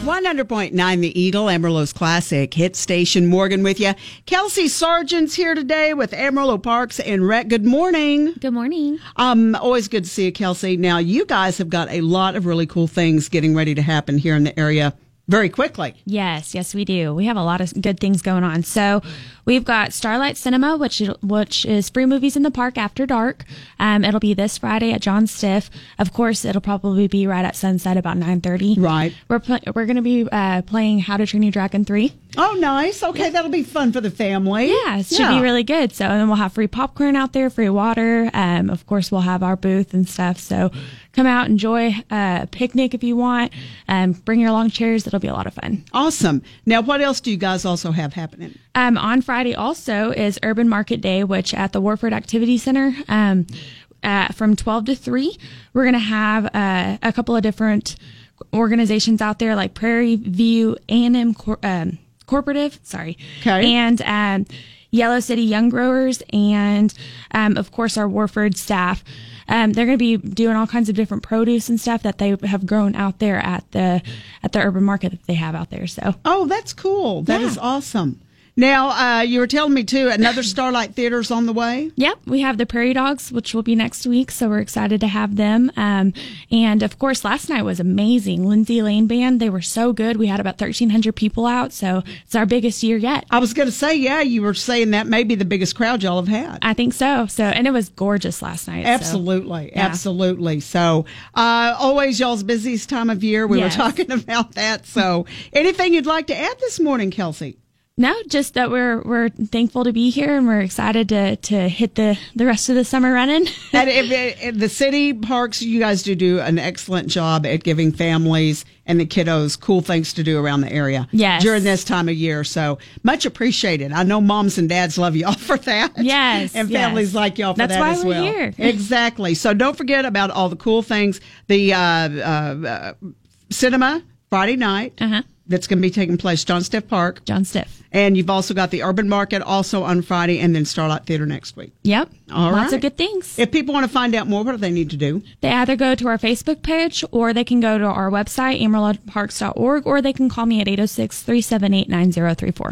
100.9 The Eagle, Amarillo's classic hit station. Morgan with you. Kelsey Sargent's here today with Amarillo Parks and Rec. Good morning. Good morning. Um, always good to see you, Kelsey. Now, you guys have got a lot of really cool things getting ready to happen here in the area very quickly. Yes, yes, we do. We have a lot of good things going on. So we've got Starlight Cinema, which which is free movies in the park after dark. Um, it'll be this Friday at John Stiff. Of course, it'll probably be right at sunset about nine thirty. Right. We're pl- we're going to be uh, playing How to Train Your Dragon three. Oh, nice. Okay, that'll be fun for the family. Yeah, it should yeah. be really good. So, and then we'll have free popcorn out there, free water. Um, of course, we'll have our booth and stuff. So, come out, enjoy a picnic if you want. Um, bring your long chairs. It'll be a lot of fun. Awesome. Now, what else do you guys also have happening? Um, on Friday also is Urban Market Day, which at the Warford Activity Center. Um, uh, from 12 to 3, we're going to have uh, a couple of different organizations out there like Prairie View A&M um, Corporative, sorry. Okay. And um, Yellow City Young Growers, and um, of course our Warford staff. Um, they're going to be doing all kinds of different produce and stuff that they have grown out there at the at the urban market that they have out there. So, oh, that's cool. That yeah. is awesome. Now, uh, you were telling me too, another Starlight Theater's on the way. Yep, we have the Prairie Dogs, which will be next week, so we're excited to have them. Um, and of course, last night was amazing. Lindsay Lane Band, they were so good. We had about thirteen hundred people out, so it's our biggest year yet. I was going to say, yeah, you were saying that may be the biggest crowd y'all have had. I think so. So, and it was gorgeous last night. Absolutely, so, yeah. absolutely. So, uh, always y'all's busiest time of year. We yes. were talking about that. So, anything you'd like to add this morning, Kelsey? No, just that we're we're thankful to be here and we're excited to to hit the the rest of the summer running. and if, if the city parks, you guys do do an excellent job at giving families and the kiddos cool things to do around the area. Yes. during this time of year, so much appreciated. I know moms and dads love y'all for that. Yes, and families yes. like y'all for That's that why as well. We're here. exactly. So don't forget about all the cool things. The uh, uh, uh, cinema Friday night. Uh-huh that's going to be taking place John Stiff Park. John Stiff. And you've also got the Urban Market also on Friday and then Starlight Theater next week. Yep. All Lots right. of good things. If people want to find out more, what do they need to do? They either go to our Facebook page or they can go to our website, amarilloparks.org, or they can call me at 806 378 9034.